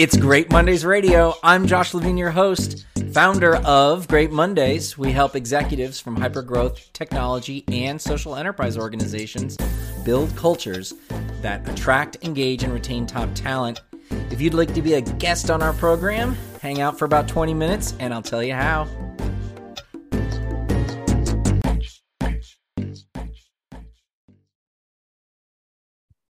It's Great Mondays Radio. I'm Josh Levine, your host, founder of Great Mondays. We help executives from hypergrowth, technology, and social enterprise organizations build cultures that attract, engage, and retain top talent. If you'd like to be a guest on our program, hang out for about 20 minutes and I'll tell you how.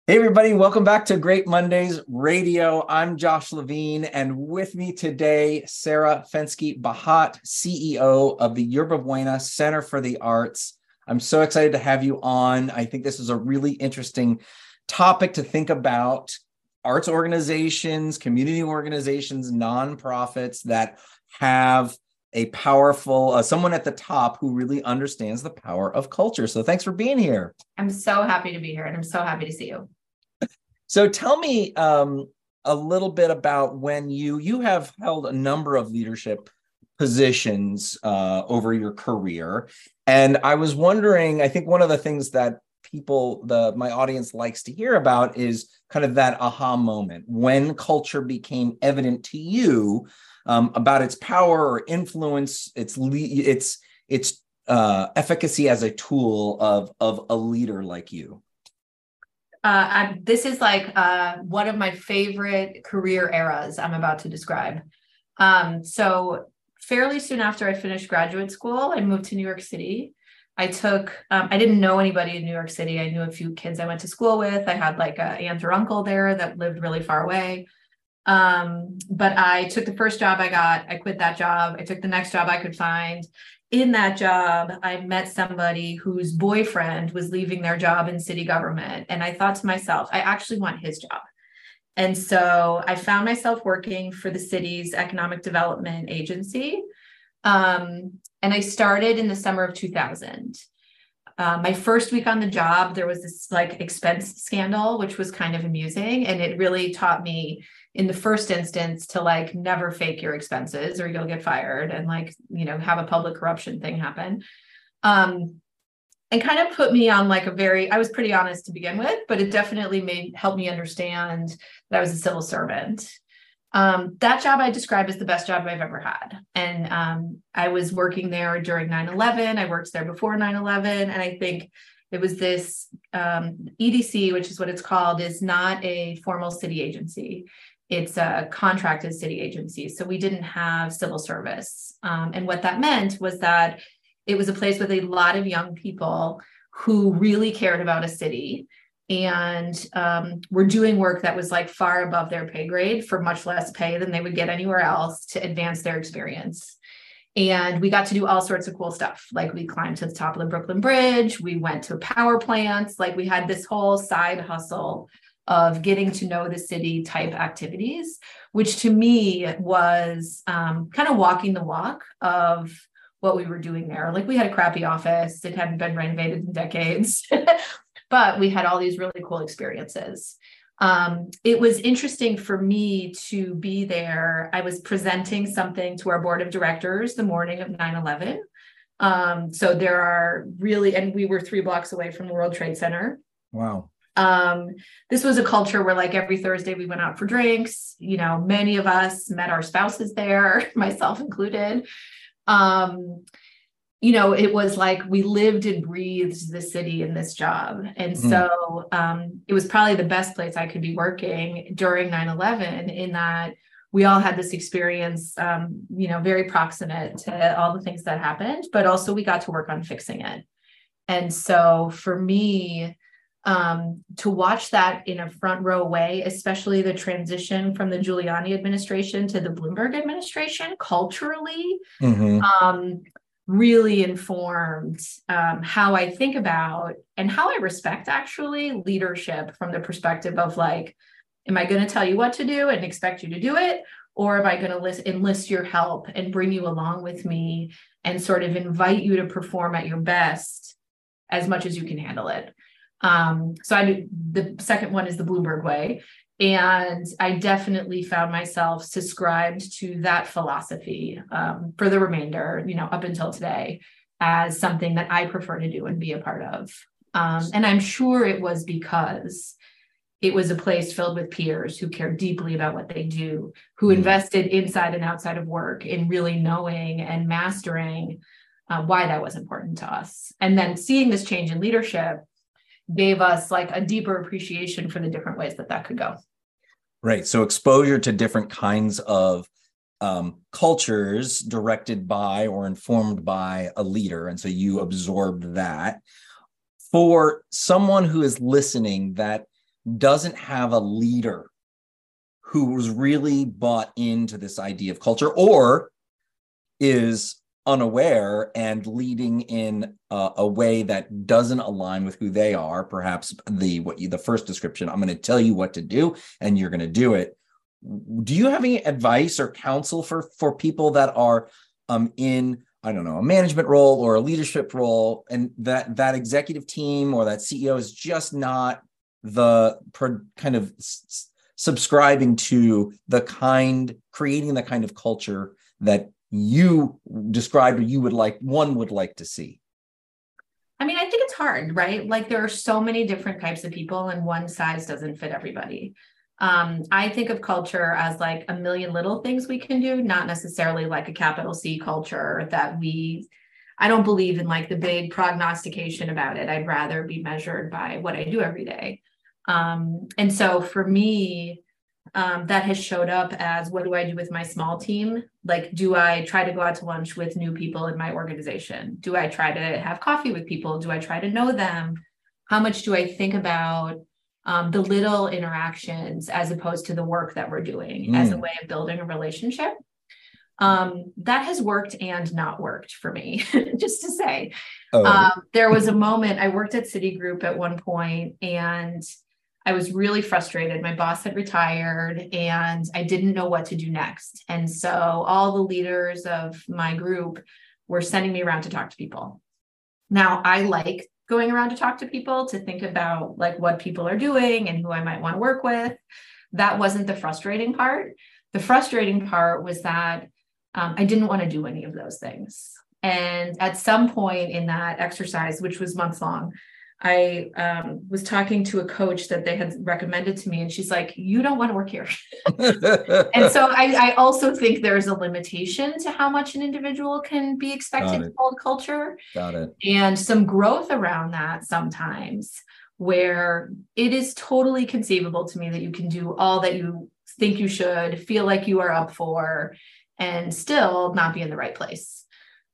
Hey, everybody, welcome back to Great Mondays Radio. I'm Josh Levine, and with me today, Sarah Fenske Bahat, CEO of the Yerba Buena Center for the Arts. I'm so excited to have you on. I think this is a really interesting topic to think about arts organizations, community organizations, nonprofits that have a powerful uh, someone at the top who really understands the power of culture. So thanks for being here. I'm so happy to be here and I'm so happy to see you. So tell me um, a little bit about when you you have held a number of leadership positions uh, over your career, and I was wondering. I think one of the things that people the my audience likes to hear about is kind of that aha moment when culture became evident to you um, about its power or influence its its its uh, efficacy as a tool of of a leader like you uh, I, this is like uh, one of my favorite career eras I'm about to describe. Um, so, fairly soon after I finished graduate school, I moved to New York City. I took, um, I didn't know anybody in New York City. I knew a few kids I went to school with. I had like a aunt or uncle there that lived really far away. Um, but I took the first job I got, I quit that job. I took the next job I could find in that job, I met somebody whose boyfriend was leaving their job in city government. And I thought to myself, I actually want his job. And so I found myself working for the city's economic development agency. Um, and I started in the summer of 2000. Uh, my first week on the job, there was this like expense scandal, which was kind of amusing. And it really taught me in the first instance to like never fake your expenses or you'll get fired and like you know have a public corruption thing happen. Um and kind of put me on like a very i was pretty honest to begin with but it definitely made helped me understand that i was a civil servant. Um, that job i describe as the best job i've ever had. And um, i was working there during 9-11 i worked there before 9-11 and i think it was this um, edc which is what it's called is not a formal city agency it's a contracted city agency. So we didn't have civil service. Um, and what that meant was that it was a place with a lot of young people who really cared about a city and um, were doing work that was like far above their pay grade for much less pay than they would get anywhere else to advance their experience. And we got to do all sorts of cool stuff. Like we climbed to the top of the Brooklyn Bridge, we went to power plants, like we had this whole side hustle of getting to know the city type activities, which to me was um, kind of walking the walk of what we were doing there. Like we had a crappy office, it hadn't been renovated in decades, but we had all these really cool experiences. Um, it was interesting for me to be there. I was presenting something to our board of directors the morning of 9 11. Um, so there are really, and we were three blocks away from the World Trade Center. Wow um, this was a culture where like every thursday we went out for drinks. You know many of us met our spouses there myself included. Um, you know it was like we lived and breathed the city in this job. And mm. so um, it was probably the best place i could be working during 9-11 in that we all had this experience um, you know very proximate to all the things that happened but also we got to work on fixing it. And so for me um, to watch that in a front row way, especially the transition from the Giuliani administration to the Bloomberg administration culturally, mm-hmm. um, really informed um, how I think about and how I respect actually leadership from the perspective of like, am I going to tell you what to do and expect you to do it? Or am I going to enlist your help and bring you along with me and sort of invite you to perform at your best as much as you can handle it? Um, so I the second one is the Bloomberg way. And I definitely found myself subscribed to that philosophy um, for the remainder, you know, up until today, as something that I prefer to do and be a part of. Um, and I'm sure it was because it was a place filled with peers who cared deeply about what they do, who mm. invested inside and outside of work in really knowing and mastering uh, why that was important to us. And then seeing this change in leadership gave us like a deeper appreciation for the different ways that that could go. Right. So exposure to different kinds of um, cultures directed by or informed by a leader. And so you absorbed that. For someone who is listening that doesn't have a leader who was really bought into this idea of culture or is unaware and leading in a, way that doesn't align with who they are perhaps the what you the first description i'm going to tell you what to do and you're going to do it. Do you have any advice or counsel for for people that are um in i don't know a management role or a leadership role and that that executive team or that ceo is just not the per, kind of s- subscribing to the kind creating the kind of culture that you described or you would like one would like to see I mean, I think it's hard, right? Like there are so many different types of people, and one size doesn't fit everybody. Um, I think of culture as like a million little things we can do, not necessarily like a capital C culture that we. I don't believe in like the big prognostication about it. I'd rather be measured by what I do every day. Um, and so for me, um, that has showed up as what do I do with my small team? Like, do I try to go out to lunch with new people in my organization? Do I try to have coffee with people? Do I try to know them? How much do I think about um, the little interactions as opposed to the work that we're doing mm. as a mm. way of building a relationship? Um, that has worked and not worked for me, just to say. Oh. Um, there was a moment I worked at Citigroup at one point and I was really frustrated. My boss had retired and I didn't know what to do next. And so all the leaders of my group were sending me around to talk to people. Now, I like going around to talk to people to think about like what people are doing and who I might want to work with. That wasn't the frustrating part. The frustrating part was that um, I didn't want to do any of those things. And at some point in that exercise, which was months long, I um, was talking to a coach that they had recommended to me, and she's like, "You don't want to work here." and so I, I, also think there's a limitation to how much an individual can be expected to hold culture. Got it. And some growth around that sometimes, where it is totally conceivable to me that you can do all that you think you should, feel like you are up for, and still not be in the right place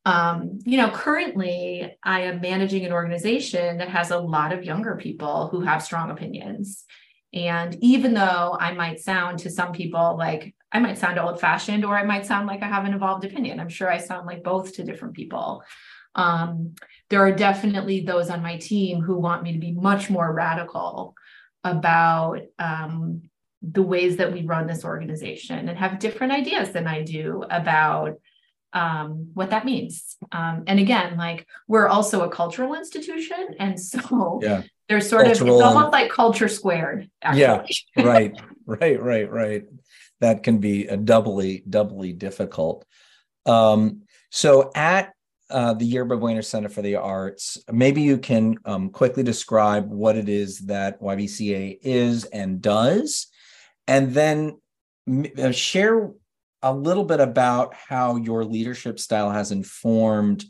um, you know, currently I am managing an organization that has a lot of younger people who have strong opinions. And even though I might sound to some people like I might sound old fashioned or I might sound like I have an evolved opinion, I'm sure I sound like both to different people. Um, there are definitely those on my team who want me to be much more radical about um, the ways that we run this organization and have different ideas than I do about um, what that means. Um, and again, like we're also a cultural institution. And so yeah. there's sort cultural, of, it's almost like culture squared. Actually. Yeah, right, right, right, right. That can be a doubly, doubly difficult. Um, so at uh, the Yerba Buena Center for the Arts, maybe you can um, quickly describe what it is that YBCA is and does, and then uh, share a little bit about how your leadership style has informed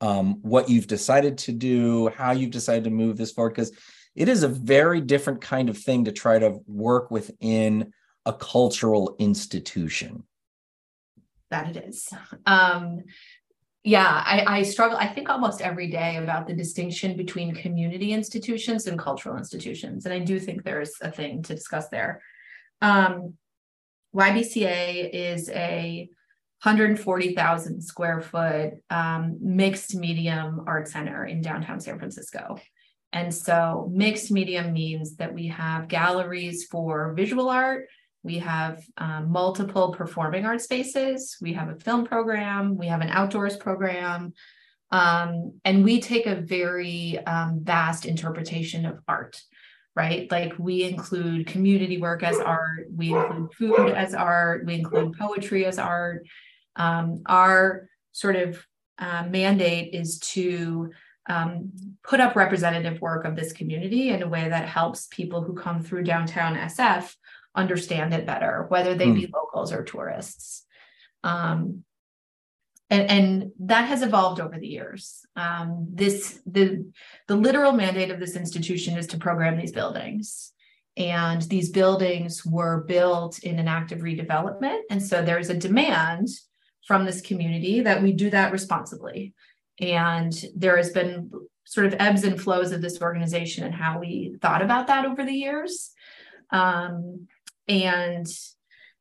um, what you've decided to do, how you've decided to move this forward, because it is a very different kind of thing to try to work within a cultural institution. That it is. Um, yeah, I, I, struggle, I think almost every day about the distinction between community institutions and cultural institutions. And I do think there's a thing to discuss there. Um, YBCA is a 140,000 square foot um, mixed medium art center in downtown San Francisco. And so mixed medium means that we have galleries for visual art, we have um, multiple performing art spaces, we have a film program, we have an outdoors program, um, and we take a very um, vast interpretation of art right? Like we include community work as art, we include food as art, we include poetry as art. Um, our sort of uh, mandate is to um, put up representative work of this community in a way that helps people who come through downtown SF understand it better, whether they mm. be locals or tourists. Um, and, and, that has evolved over the years. Um, this the the literal mandate of this institution is to program these buildings, and these buildings were built in an active redevelopment, and so there's a demand from this community that we do that responsibly. And there has been sort of ebbs and flows of this organization and how we thought about that over the years. Um, and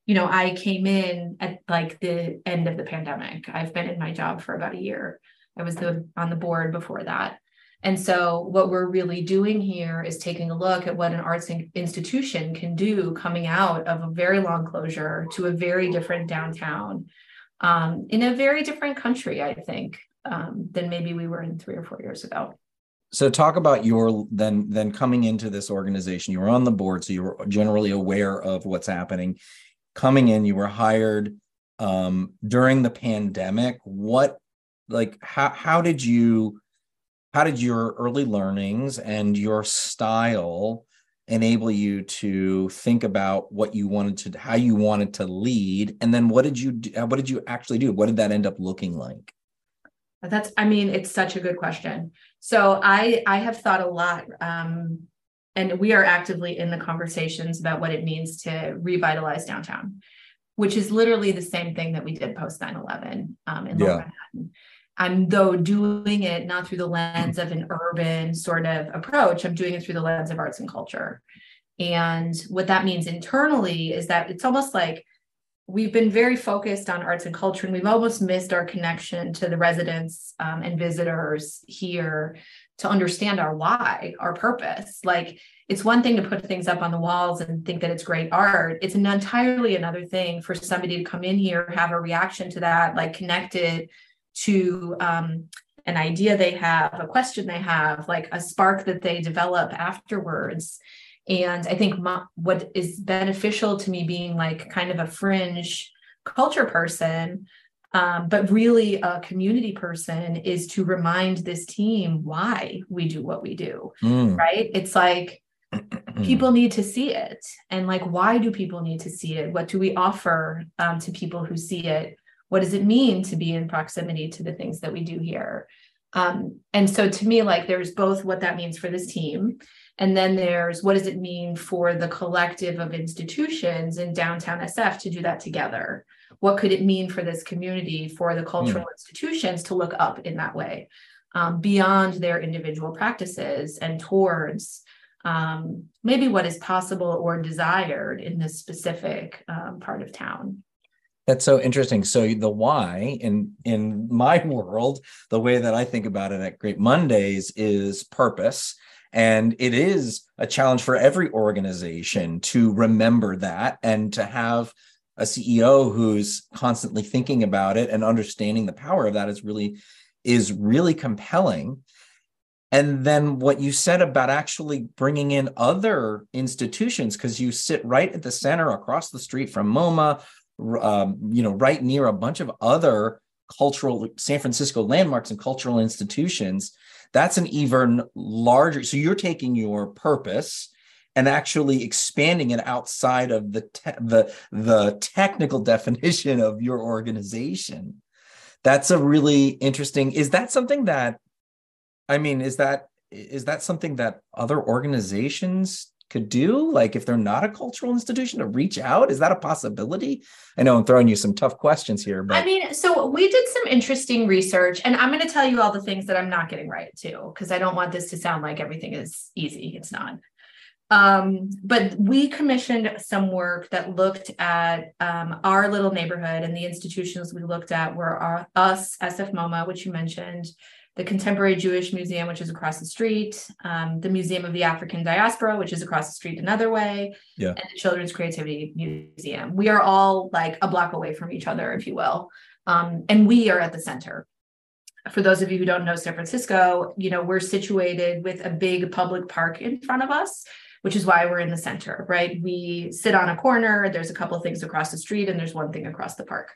you know, I came in at like the end of the pandemic. I've been in my job for about a year. I was the on the board before that. And so, what we're really doing here is taking a look at what an arts institution can do coming out of a very long closure to a very different downtown um, in a very different country, I think, um, than maybe we were in three or four years ago. So talk about your then then coming into this organization. You were on the board, so you were generally aware of what's happening. Coming in, you were hired um, during the pandemic. What like how how did you how did your early learnings and your style enable you to think about what you wanted to how you wanted to lead? And then what did you do, what did you actually do? What did that end up looking like? That's i mean it's such a good question. So i i have thought a lot um, and we are actively in the conversations about what it means to revitalize downtown which is literally the same thing that we did post 9-11 um, in yeah. manhattan I'm though doing it not through the lens of an urban sort of approach, I'm doing it through the lens of arts and culture. And what that means internally is that it's almost like we've been very focused on arts and culture, and we've almost missed our connection to the residents um, and visitors here to understand our why, our purpose. Like it's one thing to put things up on the walls and think that it's great art. It's an entirely another thing for somebody to come in here, have a reaction to that, like connected to um, an idea they have, a question they have, like a spark that they develop afterwards. And I think my, what is beneficial to me being like kind of a fringe culture person, um, but really a community person is to remind this team why we do what we do. Mm. Right. It's like, people need to see it and like why do people need to see it what do we offer um, to people who see it what does it mean to be in proximity to the things that we do here um, and so to me like there's both what that means for this team and then there's what does it mean for the collective of institutions in downtown sf to do that together what could it mean for this community for the cultural mm. institutions to look up in that way um, beyond their individual practices and towards um, maybe what is possible or desired in this specific um, part of town that's so interesting. So the why in in my world, the way that I think about it at Great Mondays is purpose. And it is a challenge for every organization to remember that and to have a CEO who's constantly thinking about it and understanding the power of that is really is really compelling. And then what you said about actually bringing in other institutions because you sit right at the center across the street from MoMA um, you know, right near a bunch of other cultural San Francisco landmarks and cultural institutions, that's an even larger. So you're taking your purpose and actually expanding it outside of the te- the the technical definition of your organization. That's a really interesting. Is that something that I mean, is that is that something that other organizations could do? Like if they're not a cultural institution to reach out? Is that a possibility? I know I'm throwing you some tough questions here, but I mean, so we did some interesting research and I'm going to tell you all the things that I'm not getting right too, because I don't want this to sound like everything is easy. It's not. Um, but we commissioned some work that looked at um, our little neighborhood and the institutions we looked at were our, us, SF MoMA, which you mentioned, the Contemporary Jewish Museum, which is across the street, um, the Museum of the African Diaspora, which is across the street another way, yeah. and the Children's Creativity Museum. We are all like a block away from each other, if you will. Um, and we are at the center. For those of you who don't know San Francisco, you know, we're situated with a big public park in front of us, which is why we're in the center, right? We sit on a corner, there's a couple of things across the street, and there's one thing across the park,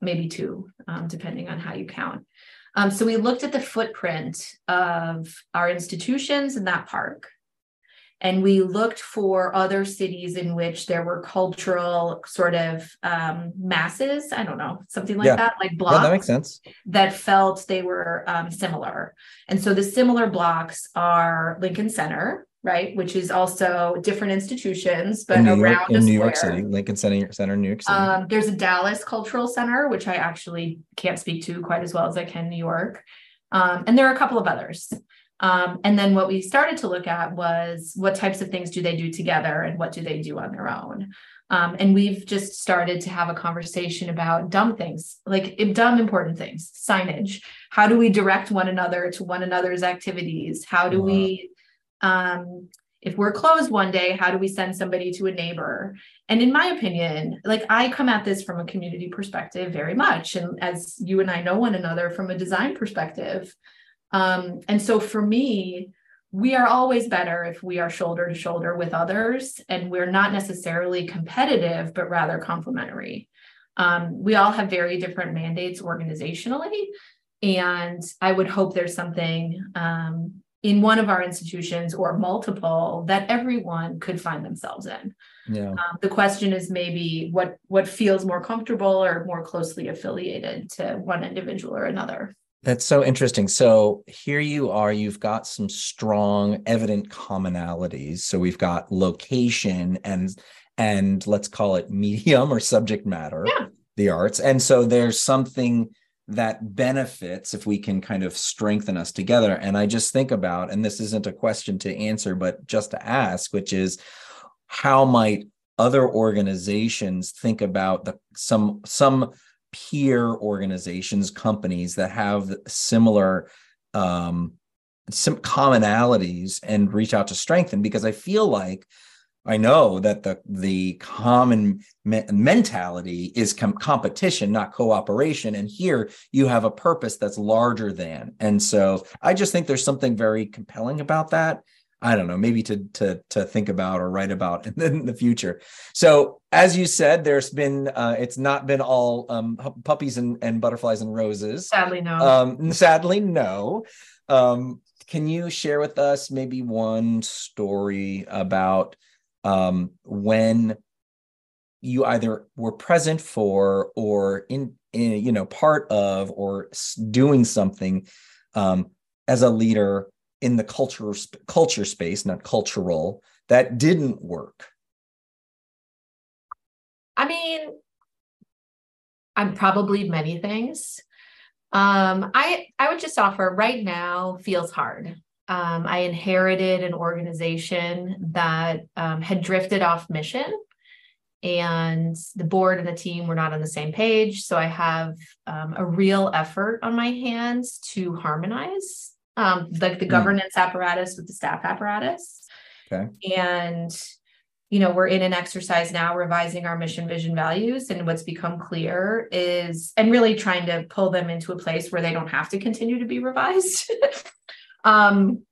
maybe two, um, depending on how you count. Um, so we looked at the footprint of our institutions in that park. And we looked for other cities in which there were cultural sort of um, masses. I don't know, something like Yeah. that, like blocks Yeah, that makes sense. that felt they were um, similar. And so the similar blocks are Lincoln Center, right, which is also different institutions, but in New around York, in New York. City, Lincoln Center, Center, New York City. Um, there's a Dallas Cultural Center, which I actually can't speak to quite as well as I can New York. Um, and there are a couple of others. Um, and then what we started to look at was what types of things do they do together and what do they do on their own? Um, and we've just started to have a conversation about dumb things, like dumb important things, signage. How do we direct one another to one another's activities? How do Wow. we, um, if we're closed one day, how do we send somebody to a neighbor? And in my opinion, like I come at this from a community perspective very much. And as you and I know one another from a design perspective. Um, and so for me, we are always better if we are shoulder to shoulder with others and we're not necessarily competitive, but rather complementary. Um, we all have very different mandates organizationally. And I would hope there's something um, in one of our institutions or multiple that everyone could find themselves in. yeah. Um, the question is maybe what what feels more comfortable or more closely affiliated to one individual or another. That's so interesting. So here you are, you've got some strong, evident commonalities. So we've got location and and let's call it medium or subject matter, Yeah. the arts. And so there's something that benefits if we can kind of strengthen us together. And I just think about, and this isn't a question to answer, but just to ask, which is how might other organizations think about the some some peer organizations, companies that have similar um, some commonalities and reach out to strengthen because I feel like I know that the the common me- mentality is com- competition, not cooperation. And here you have a purpose that's larger than. And so I just think there's something very compelling about that. I don't know, maybe to to to think about or write about in the, in the future. So as you said, there's been uh, it's not been all um, puppies and, and butterflies and roses. Sadly, no. Um, sadly, no. Um, can you share with us maybe one story about um, when you either were present for or in, in you know part of or doing something um, as a leader in the culture culture space, not cultural, that didn't work? I mean, I'm probably many things. Um, I I would just offer right now feels hard. Um, I inherited an organization that um, had drifted off mission, and the board and the team were not on the same page. So I have um, a real effort on my hands to harmonize, um, like the Hmm. governance apparatus with the staff apparatus. Okay. And you know, we're in an exercise now revising our mission, vision, values. And what's become clear is, and really trying to pull them into a place where they don't have to continue to be revised. um,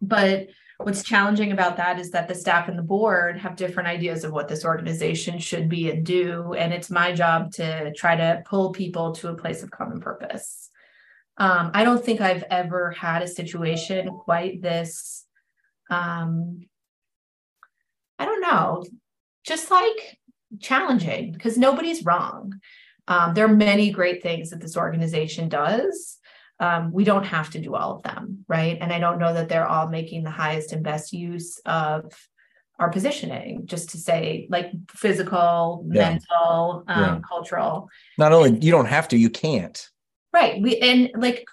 but what's challenging about that is that the staff and the board have different ideas of what this organization should be and do. And it's my job to try to pull people to a place of common purpose. Um, I don't think I've ever had a situation quite this um, I don't know, just like challenging because nobody's wrong. Um, there are many great things that this organization does. Um, we don't have to do all of them, right? And I don't know that they're all making the highest and best use of our positioning, just to say like physical, Yeah. mental, um, Yeah. cultural. Not only you don't have to, you can't. Right. We and like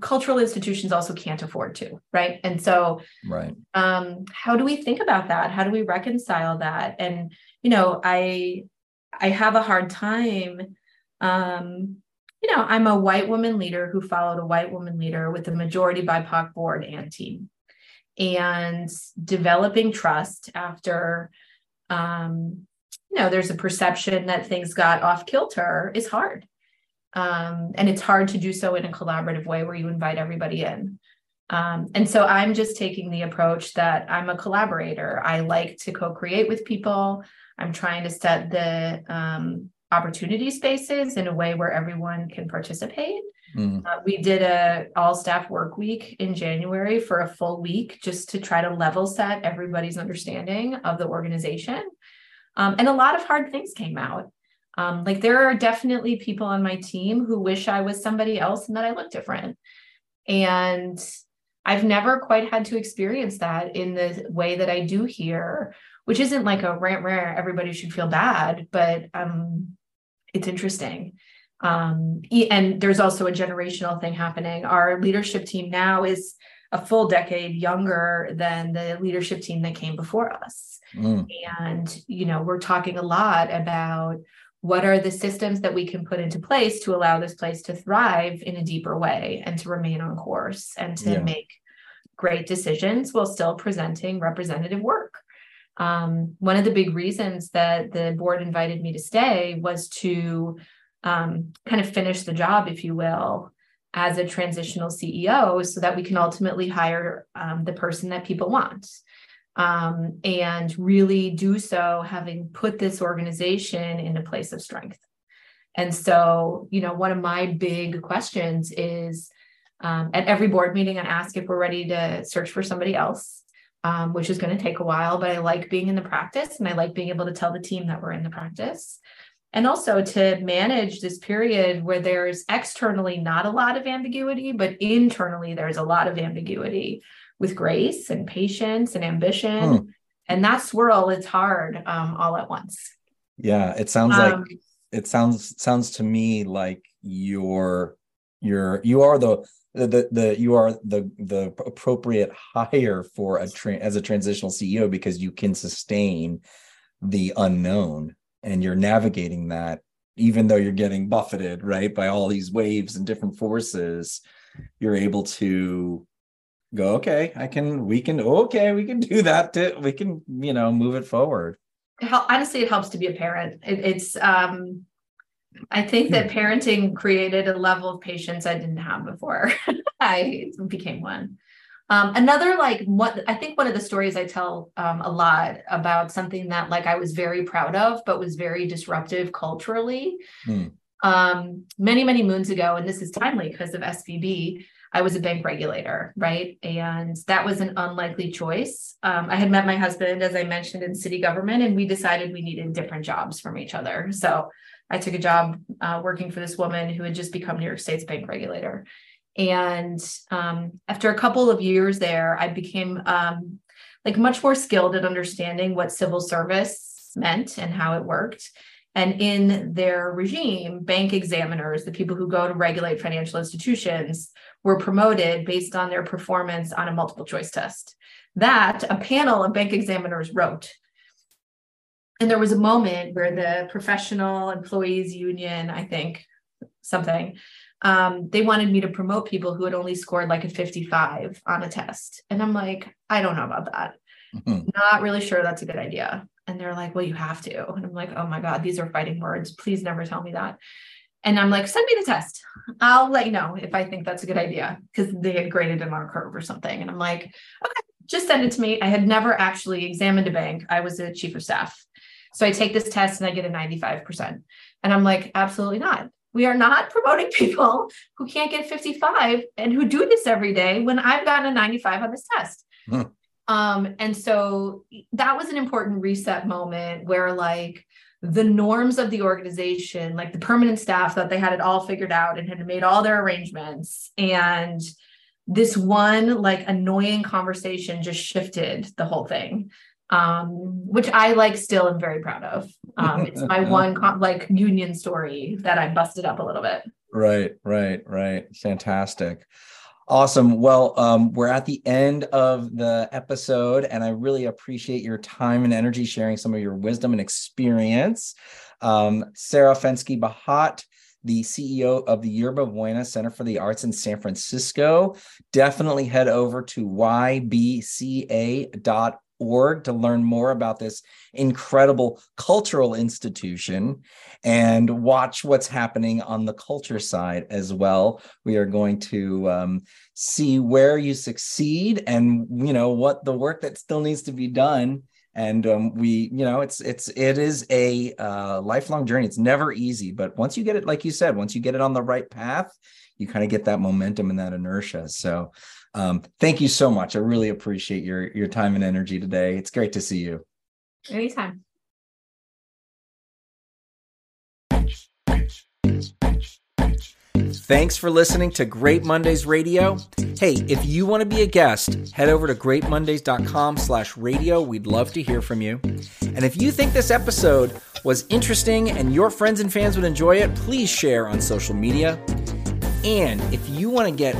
cultural institutions also can't afford to, right? And so Right. um how do we think about that how do we reconcile that and you know i i have a hard time um you know i'm a white woman leader who followed a white woman leader with a majority bipoc board and team and developing trust after um you know there's a perception that things got off kilter is hard um and it's hard to do so in a collaborative way where you invite everybody in um, and so I'm just taking the approach that I'm a collaborator. I like to co create with people. I'm trying to set the um, opportunity spaces in a way where everyone can participate. Mm. Uh, we did a all staff work week in January for a full week just to try to level set everybody's understanding of the organization. Um, and a lot of hard things came out. Um, like there are definitely people on my team who wish I was somebody else and that I looked different. And I've never quite had to experience that in the way that I do here, which isn't like a rant rare, everybody should feel bad, but um, it's interesting. Um, and there's also a generational thing happening. Our leadership team now is a full decade younger than the leadership team that came before us. Mm. And, you know, we're talking a lot about what are the systems that we can put into place to allow this place to thrive in a deeper way and to remain on course and to yeah. make great decisions while still presenting representative work. Um, one of the big reasons that the board invited me to stay was to um, kind of finish the job, if you will, as a transitional CEO so that we can ultimately hire um, the person that people want. Um, and really do so having put this organization in a place of strength. And so, you know, one of my big questions is um, at every board meeting, I ask if we're ready to search for somebody else, um, which is going to take a while, but I like being in the practice and I like being able to tell the team that we're in the practice and also to manage this period where there's externally not a lot of ambiguity, but internally there's a lot of ambiguity with grace and patience and ambition. Hmm. And that swirl is hard um, all at once. Yeah, it sounds um, like it sounds sounds to me like you're you're you are the the the you are the the appropriate hire for a tra- as a transitional CEO because you can sustain the unknown and you're navigating that even though you're getting buffeted right by all these waves and different forces you're able to go okay i can we can okay we can do that to, we can you know move it forward. Honestly it helps to be a parent. It, it's um i think that hmm. parenting created a level of patience i didn't have before i became one um, another like what I think one of the stories I tell um, a lot about something that like I was very proud of, but was very disruptive culturally. Mm. Um, many many moons ago, and this is timely because of SVB. I was a bank regulator, right? And that was an unlikely choice. Um, I had met my husband, as I mentioned, in city government, and we decided we needed different jobs from each other. So I took a job uh, working for this woman who had just become New York State's bank regulator. And um, after a couple of years there, I became um, like much more skilled at understanding what civil service meant and how it worked. And in their regime, bank examiners, the people who go to regulate financial institutions, were promoted based on their performance on a multiple choice test. That a panel of bank examiners wrote. And there was a moment where the professional employees union, I think, something, um, they wanted me to promote people who had only scored like a 55 on a test. And I'm like, I don't know about that. Mm-hmm. Not really sure that's a good idea. And they're like, well, you have to. And I'm like, oh my God, these are fighting words. Please never tell me that. And I'm like, send me the test. I'll let you know if I think that's a good idea because they had graded it on a curve or something. And I'm like, okay, just send it to me. I had never actually examined a bank. I was a chief of staff. So I take this test and I get a 95%. And I'm like, absolutely not. We are not promoting people who can't get 55 and who do this every day when I've gotten a 95 on this test. Hmm. Um, and so that was an important reset moment where like the norms of the organization, like the permanent staff thought they had it all figured out and had made all their arrangements. And this one like annoying conversation just shifted the whole thing um, which I like still am very proud of. Um, it's my one like union story that I busted up a little bit. Right, right, right. Fantastic. Awesome. Well, um, we're at the end of the episode, and I really appreciate your time and energy sharing some of your wisdom and experience. Um, Sarah Fenske Bahat, the CEO of the Yerba Buena Center for the Arts in San Francisco. Definitely head over to ybca.org org to learn more about this incredible cultural institution and watch what's happening on the culture side as well. We are going to um, see where you succeed and you know what the work that still needs to be done. And um, we you know it's it's it is a uh, lifelong journey. It's never easy but once you get it like you said once you get it on the right path you kind of get that momentum and that inertia. So um, thank you so much i really appreciate your your time and energy today it's great to see you anytime Thanks for listening to Great Mondays Radio. Hey, if you want to be a guest, head over to greatmondays.com slash radio. We'd love to hear from you. And if you think this episode was interesting and your friends and fans would enjoy it, please share on social media. And if you want to get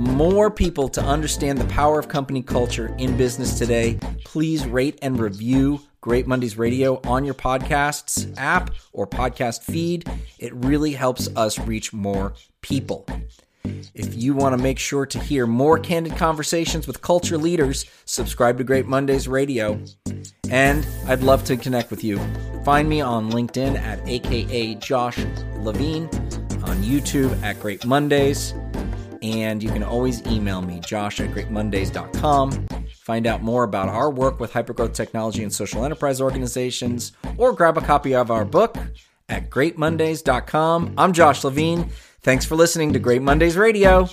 more people to understand the power of company culture in business today, please rate and review Great Mondays Radio on your podcasts app or podcast feed. It really helps us reach more people. If you want to make sure to hear more candid conversations with culture leaders, subscribe to Great Mondays Radio. And I'd love to connect with you. Find me on LinkedIn at AKA Josh Levine, on YouTube at Great Mondays, and you can always email me, josh at greatmondays.com. Find out more about our work with hypergrowth technology and social enterprise organizations, or grab a copy of our book at greatmondays.com. I'm Josh Levine. Thanks for listening to Great Mondays Radio.